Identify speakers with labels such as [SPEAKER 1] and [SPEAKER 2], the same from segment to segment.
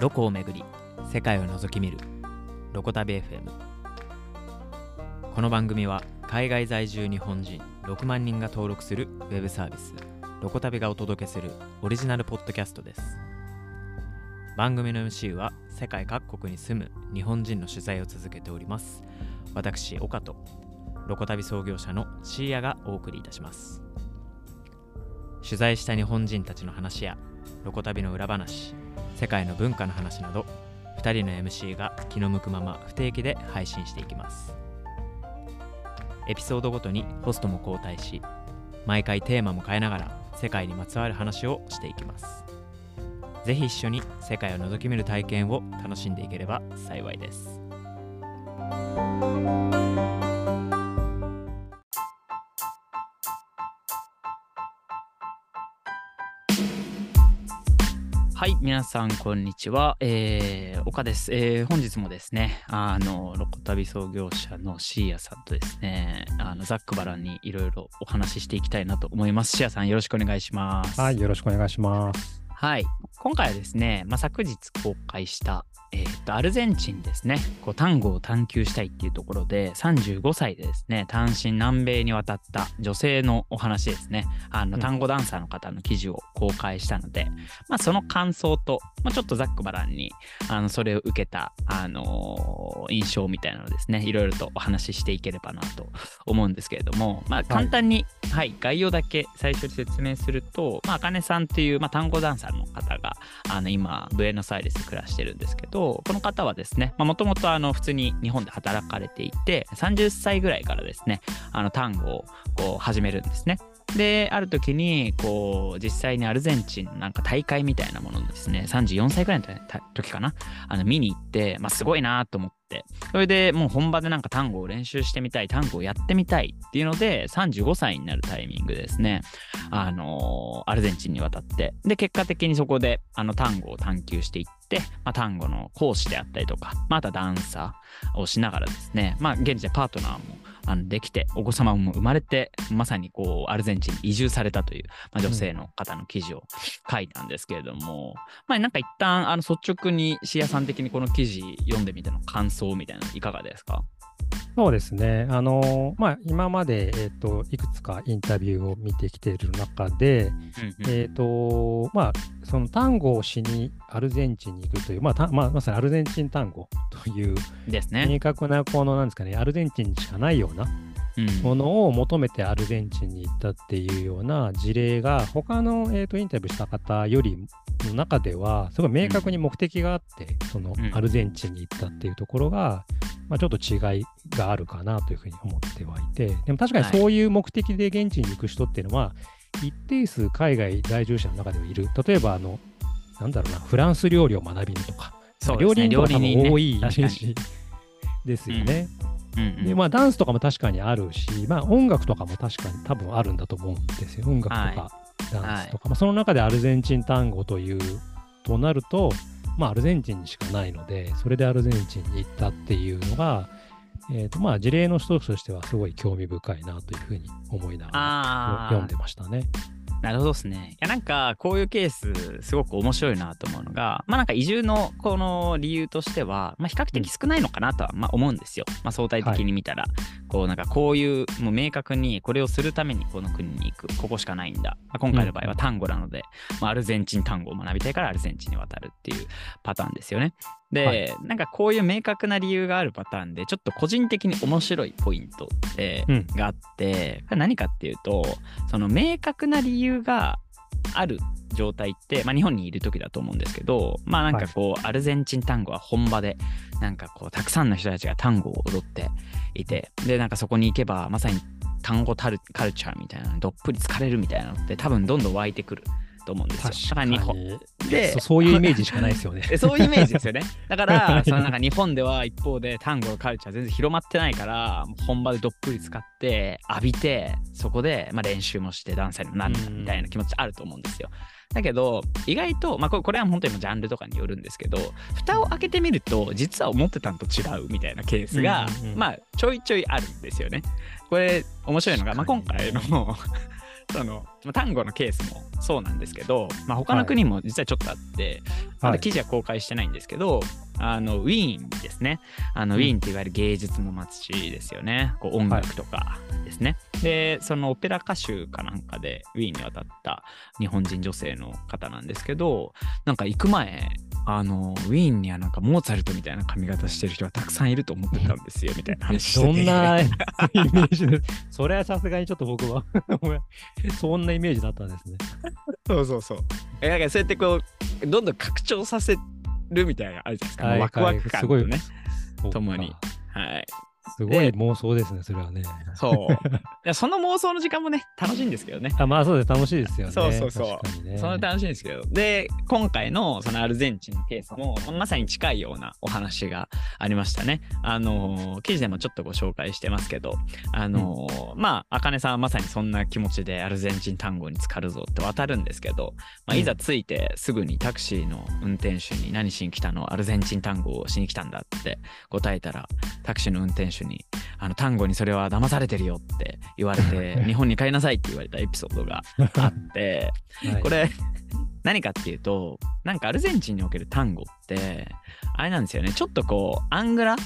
[SPEAKER 1] ロコをめぐり世界を覗き見るロコ旅 FM この番組は海外在住日本人6万人が登録するウェブサービスロコ旅がお届けするオリジナルポッドキャストです。番組の MC は世界各国に住む日本人の取材を続けております。私岡とロコ旅創業者のシーヤがお送りいたします。取材した日本人たちの話やロコ旅の裏話世界の文化の話など2人の MC が気の向くまま不定期で配信していきます。エピソードごとにホストも交代し毎回テーマも変えながら世界にまつわる話をしていきます。ぜひ一緒に世界を覗き見る体験を楽しんでいければ幸いです。はい、皆さん、こんにちは。えー、岡です。えー、本日もですね、あの、ロコ旅創業者のシーヤさんとですね、あの、ザックバランにいろいろお話ししていきたいなと思います。シーヤさん、よろしくお願いします。
[SPEAKER 2] はい、よろしくお願いします。
[SPEAKER 1] はい、今回はですね、まあ、昨日公開した、えー、とアルゼンチンですね。こう単語を探求したいっていうところで35歳でですね単身南米に渡った女性のお話ですね。あの単語ダンサーの方の記事を公開したので、うん、まあ、その感想と、まあ、ちょっとざっくばらんにあのそれを受けた、あのー、印象みたいなのですねいろいろとお話ししていければなと思うんですけれども、まあ、簡単に、はい、はい、概要だけ最初に説明すると、まあ、ねさんっていう、まあ、単語ダンサーの方があの今ブエノスアイレスで暮らしてるんですけどこの方はですね、もともと普通に日本で働かれていて、30歳ぐらいからですね、あの単語をこう始めるんですね。で、ある時に、こう、実際にアルゼンチンなんか大会みたいなものですね、34歳ぐらいの時かな、あの見に行って、まあ、すごいなと思って、それでもう本場でなんか単語を練習してみたい、単語をやってみたいっていうので、35歳になるタイミングですね、あのー、アルゼンチンに渡って、で、結果的にそこで、あの単語を探求していって、まあ、単語の講師であったりとか、またダンサーをしながらですね、まあ、現地でパートナーもあのできて、お子様も生まれて、まさにこう、アルゼンチンに移住されたという、まあ、女性の方の記事を書いたんですけれども、うん、まあ、なんか一旦、あの、率直にシアさん的にこの記事読んでみての感想みたいなのいかがですか？
[SPEAKER 2] そうですね。あのまあ、今まで、えーと、いくつかインタビューを見てきている中で、うんうん、えっ、と、まあ、その単語をしにアルゼンチンに行くという、まあ、まあ、まさにアルゼンチン単語という、
[SPEAKER 1] ですね。
[SPEAKER 2] 明確な、この、なんですかね、アルゼンチンにしかないようなものを求めてアルゼンチンに行ったっていうような事例が、他の、えーと、インタビューした方よりの中では、すごい明確に目的があって、そのアルゼンチンに行ったっていうところが、まあ、ちょっと違いがあるかなというふうに思ってはいて、でも確かにそういう目的で現地に行く人っていうのは、一定数海外在住者の中ではいる。例えば、あの、なんだろうな、フランス料理を学びにとか、
[SPEAKER 1] ね、
[SPEAKER 2] 料理人とか多分多いイメージですよね。でまあ、ダンスとかも確かにあるし、まあ、音楽とかも確かに多分あるんだと思うんですよ。音楽とかダンスとか、はい、まあ、その中でアルゼンチン単語というとなると、まあ、アルゼンチンにしかないので、それでアルゼンチンに行ったっていうのが、えーとまあ、事例の一つとしてはすごい興味深いなというふうに思いながら読んでましたね。
[SPEAKER 1] なるほどですね。いやなんかこういうケースすごく面白いなと思うのが、まあなんか移住のこの理由としては、まあ比較的少ないのかなとはまあ思うんですよ。まあ相対的に見たら、はい、こうなんかこういうもう明確にこれをするためにこの国に行く、ここしかないんだ。まあ、今回の場合は単語なので、うん、まあアルゼンチン単語を学びたいからアルゼンチンに渡るっていうパターンですよね。で、はい、なんかこういう明確な理由があるパターンで、ちょっと個人的に面白いポイントって、うん、があって、何かっていうと、その明確な理由がある状態って、まあ、日本にいる時だと思うんですけど、まあなんかこう、はい、アルゼンチン単語は本場で、なんかこう、たくさんの人たちが単語を踊っていて、で、なんかそこに行けば、まさに単語カルチャーみたいなどっぷり疲れるみたいなのって多分どんどん湧いてくると思うんですよ。だから日本
[SPEAKER 2] でそういうイメージしかないですよね。
[SPEAKER 1] そういうイメージですよね。だからそのなんか日本では一方で単語のカルチャー全然広まってないから本場でどっぷり使って浴びてそこでまあ練習もしてダンサーにもなるみたいな気持ちあると思うんですよ。だけど意外と、まあ、これは本当にジャンルとかによるんですけど蓋を開けてみると実は思ってたのと違うみたいなケースが、まあちょいちょいあるんですよね。これ面白いのが、まあ、今回の その単語のケースもそうなんですけど、まあ、他の国も実はちょっとあって、はい、まだ記事は公開してないんですけど、あのウィーンですね。あの、ウィーンっていわゆる芸術の街ですよね。こう音楽とかですね、はい、でそのオペラ歌手かなんかでウィーンに渡った日本人女性の方なんですけどなんか行く前あのウィーンにはなんかモーツァルトみたいな髪型してる人がたくさんいると思ってたんですよみたいな話して
[SPEAKER 2] て。そんな イメージでそれはさすがにちょっと僕はそんなイメージだったんですね。
[SPEAKER 1] そうそうそう。えなんかそうやってこうどんどん拡張させるみたいなあるじゃないですか、はい、ワクワク感とね。ともに。はい
[SPEAKER 2] すごい妄想ですね、それはね。
[SPEAKER 1] そう。いや、その妄想の時間もね、楽しいんですけどね。
[SPEAKER 2] あまあそうです、楽しいですよね。
[SPEAKER 1] そうそうそう。ね、その楽しいんですけど。で、今回のそのアルゼンチンのケースも、まさに近いようなお話がありましたね。あの、記事でもちょっとご紹介してますけど、あの、うん、まあ、あかねさんはまさにそんな気持ちでアルゼンチン単語に浸かるぞって渡るんですけど、まあ、いざ着いてすぐにタクシーの運転手に何しに来たの？アルゼンチン単語をしに来たんだって答えたら、タクシーの運転手に、あの単語にそれは騙されてるよって言われて 日本に帰りなさいって言われたエピソードが あって、はい、これ何かっていうとなんかアルゼンチンにおける単語ってあれなんですよね。ちょっとこうアングラ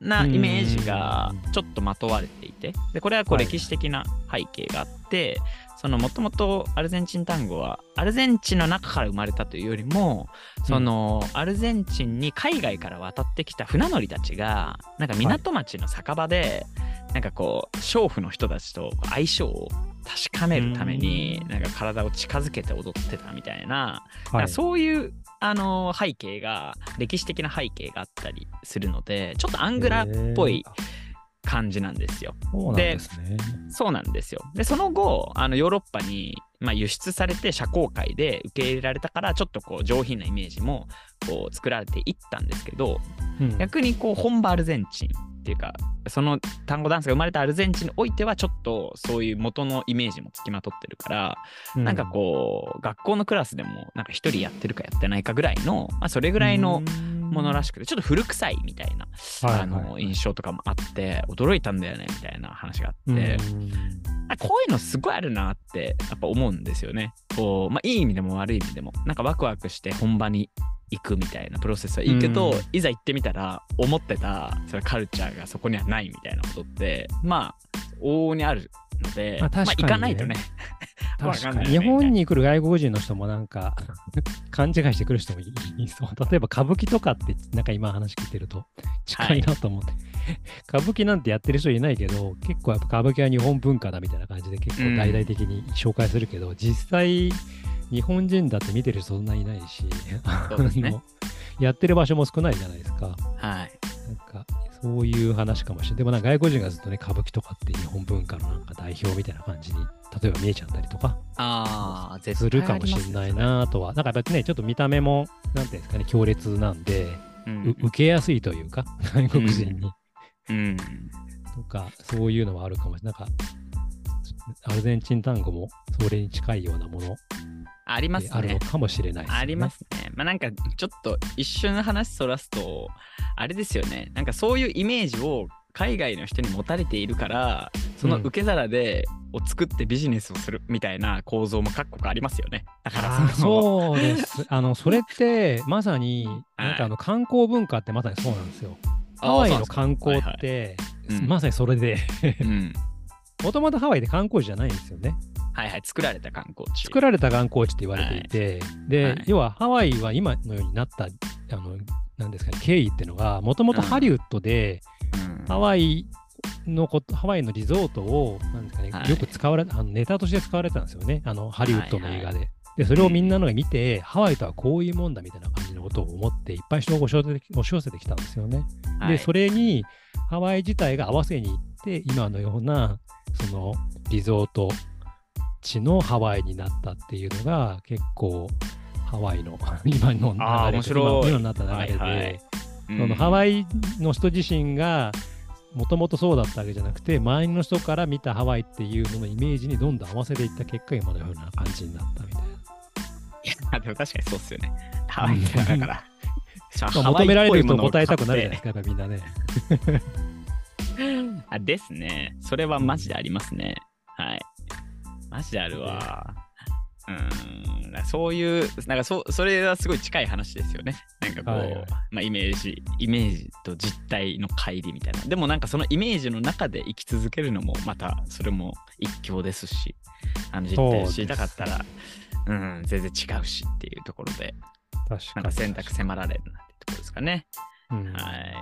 [SPEAKER 1] なイメージがちょっとまとわれていてでこれはこう歴史的な背景があって、はいそのもともとアルゼンチン単語はアルゼンチンの中から生まれたというよりもその、アルゼンチンに海外から渡ってきた船乗りたちがなんか港町の酒場で、はい、なんかこう娼婦の人たちと相性を確かめるためになんか体を近づけて踊ってたみたいな、はい、そういうあの背景が歴史的な背景があったりするのでちょっとアングラっぽい感じなんですよ。
[SPEAKER 2] で
[SPEAKER 1] そうなんですよ。で、その後、あのヨーロッパに、まあ、輸出されて社交界で受け入れられたから、ちょっとこう上品なイメージもこう作られていったんですけど、うん、逆にこう本場アルゼンチンっていうか、その単語ダンスが生まれたアルゼンチンにおいては、ちょっとそういう元のイメージもつきまとってるから、うん、なんかこう、学校のクラスでも、なんか一人やってるかやってないかぐらいの、まあ、それぐらいの、ものらしくてちょっと古臭いみたいな、はいはい、あの印象とかもあって驚いたんだよねみたいな話があって。こういうのすごいあるなってやっぱ思うんですよね。こう、まあ、いい意味でも悪い意味でもなんかワクワクして本場に行くみたいなプロセスはいいけど、いざ行ってみたら思ってたそれカルチャーがそこにはないみたいなことってまあ往々にあるので、まあ、確かに、ね、まあ、行かないとね。
[SPEAKER 2] 確かに日本に来る外国人の人もなんか勘違いしてくる人もいそう。例えば歌舞伎とかってなんか今話聞いてると近いなと思って、はい、歌舞伎なんてやってる人いないけど結構やっぱ歌舞伎は日本文化だみたいな感じで結構大々的に紹介するけど、うん、実際日本人だって見てる人そんなにいないし、ね、やってる場所も少ないじゃないですか。
[SPEAKER 1] はい。
[SPEAKER 2] なんかそういう話かもしれない。でもなんか外国人がずっとね、歌舞伎とかって日本文化のなんか代表みたいな感じに、例えば見えちゃったりとか、
[SPEAKER 1] あ
[SPEAKER 2] あ、するかもしれないなとは。なんかやっぱね、ちょっと見た目も、なんていうんですかね、強烈なんで、うん、受けやすいというか、外国人に。
[SPEAKER 1] うん。うん、
[SPEAKER 2] とか、そういうのはあるかもしれない。なんか、アルゼンチン単語もそれに近いようなもの
[SPEAKER 1] ありますね。
[SPEAKER 2] あるのかもしれない、
[SPEAKER 1] ね、ありますね。まあなんかちょっと一瞬話そらすと、あれですよね。なんかそういうイメージを海外の人に持たれているから、その受け皿で、を作ってビジネスをするみたいな構造も各国ありますよね。だから
[SPEAKER 2] そうです。あの、それってまさに、なんかあの観光文化ってまさにそうなんですよ。ハワイの観光って、はいはい、まさにそれでもともとハワイで観光地じゃないんですよね。
[SPEAKER 1] はいはい、作られた観光地。
[SPEAKER 2] 作られた観光地って言われていて、はい、で、はい、要はハワイは今のようになった、あの、なんですかね、経緯っていうのが、もともとハリウッドで、うん、ハワイのこと、ハワイのリゾートを、なんですかね、はい、よく使われあのネタとして使われてたんですよね、あの、ハリウッドの映画で。はいはいで、それをみんなのが見て、うん、ハワイとはこういうもんだみたいな感じのことを思って、いっぱい人を押し寄せてきたんですよね。はい、で、それに、ハワイ自体が合わせに行って、今のような、その、リゾートちのハワイになったっていうのが結構ハワイの 今の流れで今になった流れで、はいはいそのハワイの人自身がもともとそうだったわけじゃなくて周りの人から見たハワイっていうののイメージにどんどん合わせていった結果今のような感じになったみたいな。い
[SPEAKER 1] やでも確かにそうっすよね。ハワイってだから。
[SPEAKER 2] 求められると答えたくなるじゃないですか、みんなね。
[SPEAKER 1] あですね。それはマジでありますね。はい。マジであるわ。うん、そういう、なんかそそれはすごい近い話ですよね。なんかこう、はいはい、まあ、イメージ、イメージと実態の乖離みたいな。でもなんかそのイメージの中で生き続けるのもまたそれも一興ですし、あの実態を知りたかったら、う、ね、ん、全然違うしっていうところで、確かなんか選択迫られるなってところですかね。うん、はい。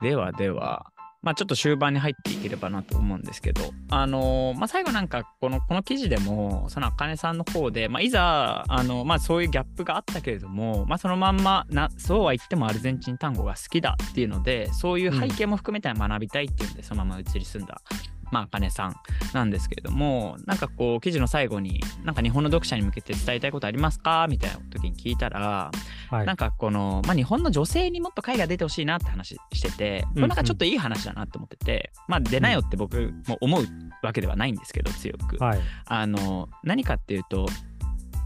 [SPEAKER 1] ではでは、まあ、ちょっと終盤に入っていければなと思うんですけど、あのー、まあ、最後なんかこのこの記事でもそのあかねさんの方で、まあ、いざあの、まあ、そういうギャップがあったけれども、まあ、そのまんまなそうは言ってもアルゼンチン単語が好きだっていうのでそういう背景も含めて学びたいっていうんで、そのまま移り住んだ。まあ、あかねさんなんですけれども、なんかこう、記事の最後に、なんか日本の読者に向けて伝えたいことありますか？みたいな時に聞いたら、はい、なんかこの、まあ、日本の女性にもっと海外出てほしいなって話してて、これなんかちょっといい話だなと思ってて、うんうん、まあ、出なよって僕も思うわけではないんですけど、強く。はい、あの、何かっていうと、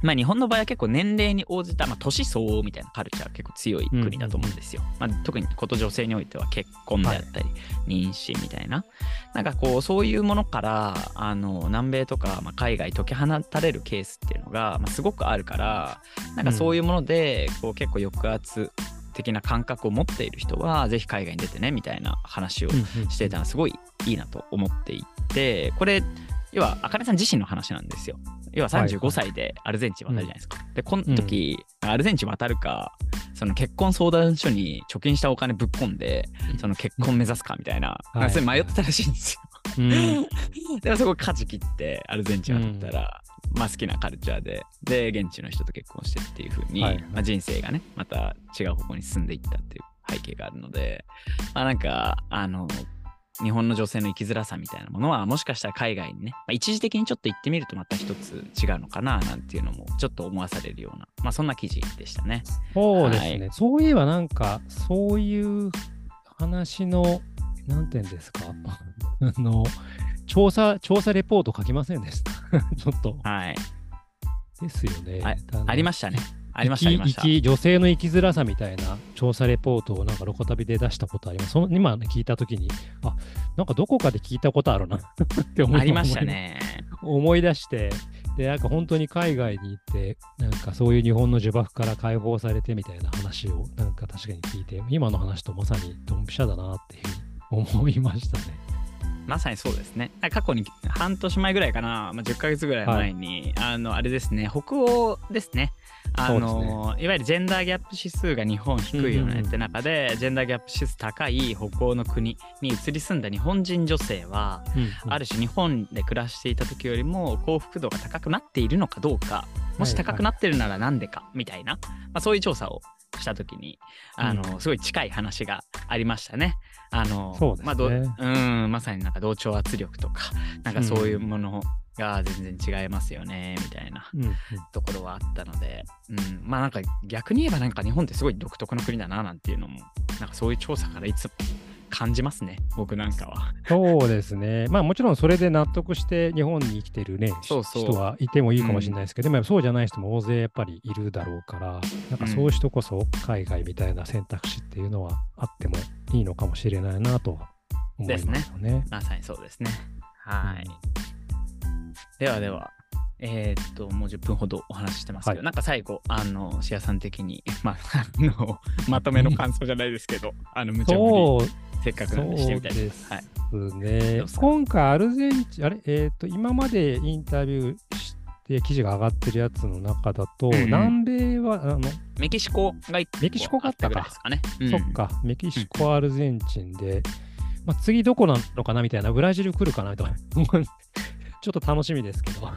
[SPEAKER 1] まあ、日本の場合は結構年齢に応じた、まあ、年相応みたいなカルチャー結構強い国だと思うんですよ。うん、まあ、特にこと女性においては結婚であったり、妊娠みたいな、はい、なんかこうそういうものからあの南米とか、まあ、海外解き放たれるケースっていうのが、まあ、すごくあるからなんかそういうもので、こう結構抑圧的な感覚を持っている人はぜひ海外に出てねみたいな話をしていたのはすごいいいなと思っていてこれ要は、あかねさん自身の話なんですよ。要は35歳でアルゼンチン渡るじゃないですか。はいはい、で、この時、うん、アルゼンチン渡るか、その結婚相談所に貯金したお金ぶっ込んで、その結婚目指すかみたいな、はい、それ迷ってたらしいんですよ。うん、でもそこ舵切ってアルゼンチン渡ったら、うん、まあ好きなカルチャーで、で、現地の人と結婚してっていう風に、はいはい、まあ、人生がね、また違う方向に進んでいったっていう背景があるので、まあなんか、あの、日本の女性の生きづらさみたいなものはもしかしたら海外にね、まあ、一時的にちょっと行ってみるとまた一つ違うのかななんていうのもちょっと思わされるような、まあ、そんな記事でしたね。
[SPEAKER 2] そうですね、はい、そういえばなんかそういう話の何て言うんですか？あの調査調査レポート書きませんでした？ちょっと。
[SPEAKER 1] はい。
[SPEAKER 2] ですよね。
[SPEAKER 1] ありましたね。ありました、
[SPEAKER 2] 女性の生きづらさみたいな調査レポートをなんかロコ旅で出したことあります？その今、聞いたときに、あなんかどこかで聞いたことあるな って思い
[SPEAKER 1] ありましたね。
[SPEAKER 2] 思い出して、で、なんか本当に海外に行って、なんかそういう日本の呪縛から解放されてみたいな話をなんか確かに聞いて、今の話とまさにドンピシャだなっていう思いましたね。
[SPEAKER 1] まさにそうですね。過去に半年前ぐらいかな、まあ、10ヶ月ぐらい前に、はい、あの、あれですね、北欧ですね。あの、ね、いわゆるジェンダーギャップ指数が日本低いよねって中で、うんうん、ジェンダーギャップ指数高い北欧の国に移り住んだ日本人女性は、うんうん、ある種日本で暮らしていた時よりも幸福度が高くなっているのかどうかもし高くなってるならなんでかみたいな、まあ、そういう調査をした時にあの、うん、すごい近い話がありましたね。あの、
[SPEAKER 2] ね、まあ、
[SPEAKER 1] うんまさになんか同調圧力とかなんかそういうものが全然違いますよねみたいなところはあったので、うん、うん、まあなんか逆に言えばなんか日本ってすごい独特の国だななんていうのもなんかそういう調査からいつも感じますね、僕なんかは。
[SPEAKER 2] そうですね。まあもちろんそれで納得して日本に生きてるね、そうそう人はいてもいいかもしれないですけど、うん、でもそうじゃない人も大勢やっぱりいるだろうから、なんかそういう人こそ海外みたいな選択肢っていうのはあってもいいのかもしれないなとは思いますよね。ね
[SPEAKER 1] まさにそうですね。はい。うん、ではでは、えー、っと、もう10分ほどお話ししてますけど、はい、なんか最後、あの、シアさん的に、まあ、あの、まとめの感想じゃないですけど、あの、無茶ぶりせっかくなんでしてみたいです。
[SPEAKER 2] はい、今回、アルゼンチン、あれ、えっ、ー、と、今までインタビューして、記事が上がってるやつの中だと、うんうん、南米は、あの、
[SPEAKER 1] メキシコが
[SPEAKER 2] メキシコがあったか。
[SPEAKER 1] ですかね。
[SPEAKER 2] うん、そっか、メキシコ、アルゼンチンで、まあ、次どこなのかなみたいな、ブラジル来るかなとか、ちょっと楽しみですけど。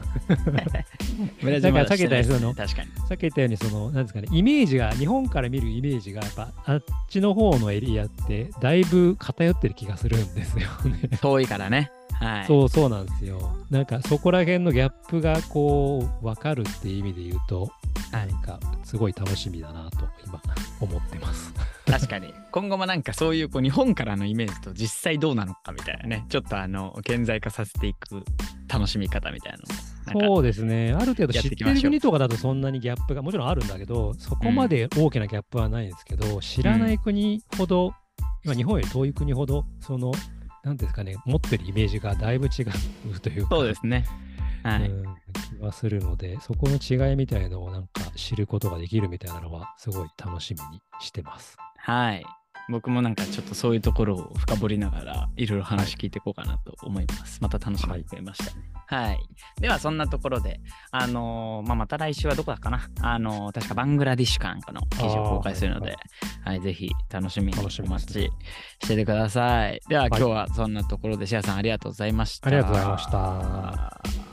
[SPEAKER 1] ブラジル
[SPEAKER 2] さっき言ったように、
[SPEAKER 1] 確かに。
[SPEAKER 2] さっき言ったように、その、なんですかね、イメージが、日本から見るイメージが、やっぱ、あっちの方のエリアって、だいぶ偏ってる気がするんですよね。
[SPEAKER 1] 遠いからね。はい、
[SPEAKER 2] そうそうなんですよ。なんかそこら辺のギャップがこう分かるっていう意味で言うと、なんかすごい楽しみだなと今思ってます。
[SPEAKER 1] 確かに今後もなんかそういうこう日本からのイメージと実際どうなのかみたいなねちょっとあの顕在化させていく楽しみ方みたいな
[SPEAKER 2] そうですね。ある程度知ってる国とかだとそんなにギャップがもちろんあるんだけどそこまで大きなギャップはないんですけど、うん、知らない国ほど、今日本より遠い国ほどそのなんですかね持ってるイメージがだいぶ違うというか
[SPEAKER 1] そうですね。はい、
[SPEAKER 2] 気がするので、そこの違いみたいのをなんか知ることができるみたいなのは、すごい楽しみにしてます。
[SPEAKER 1] はい。僕もなんかちょっとそういうところを深掘りながらいろいろ話聞いていこうかなと思います。また楽しみに増えましたね。はい、はい。ではそんなところで、あのー、まあ、また来週はどこだかな？あのー、確かバングラディッシュかなんかの記事を公開するので、はい、はい、ぜひ楽しみにお待ちしててください。では今日はそんなところでシアさんありがとうございました。
[SPEAKER 2] ありがとうございました。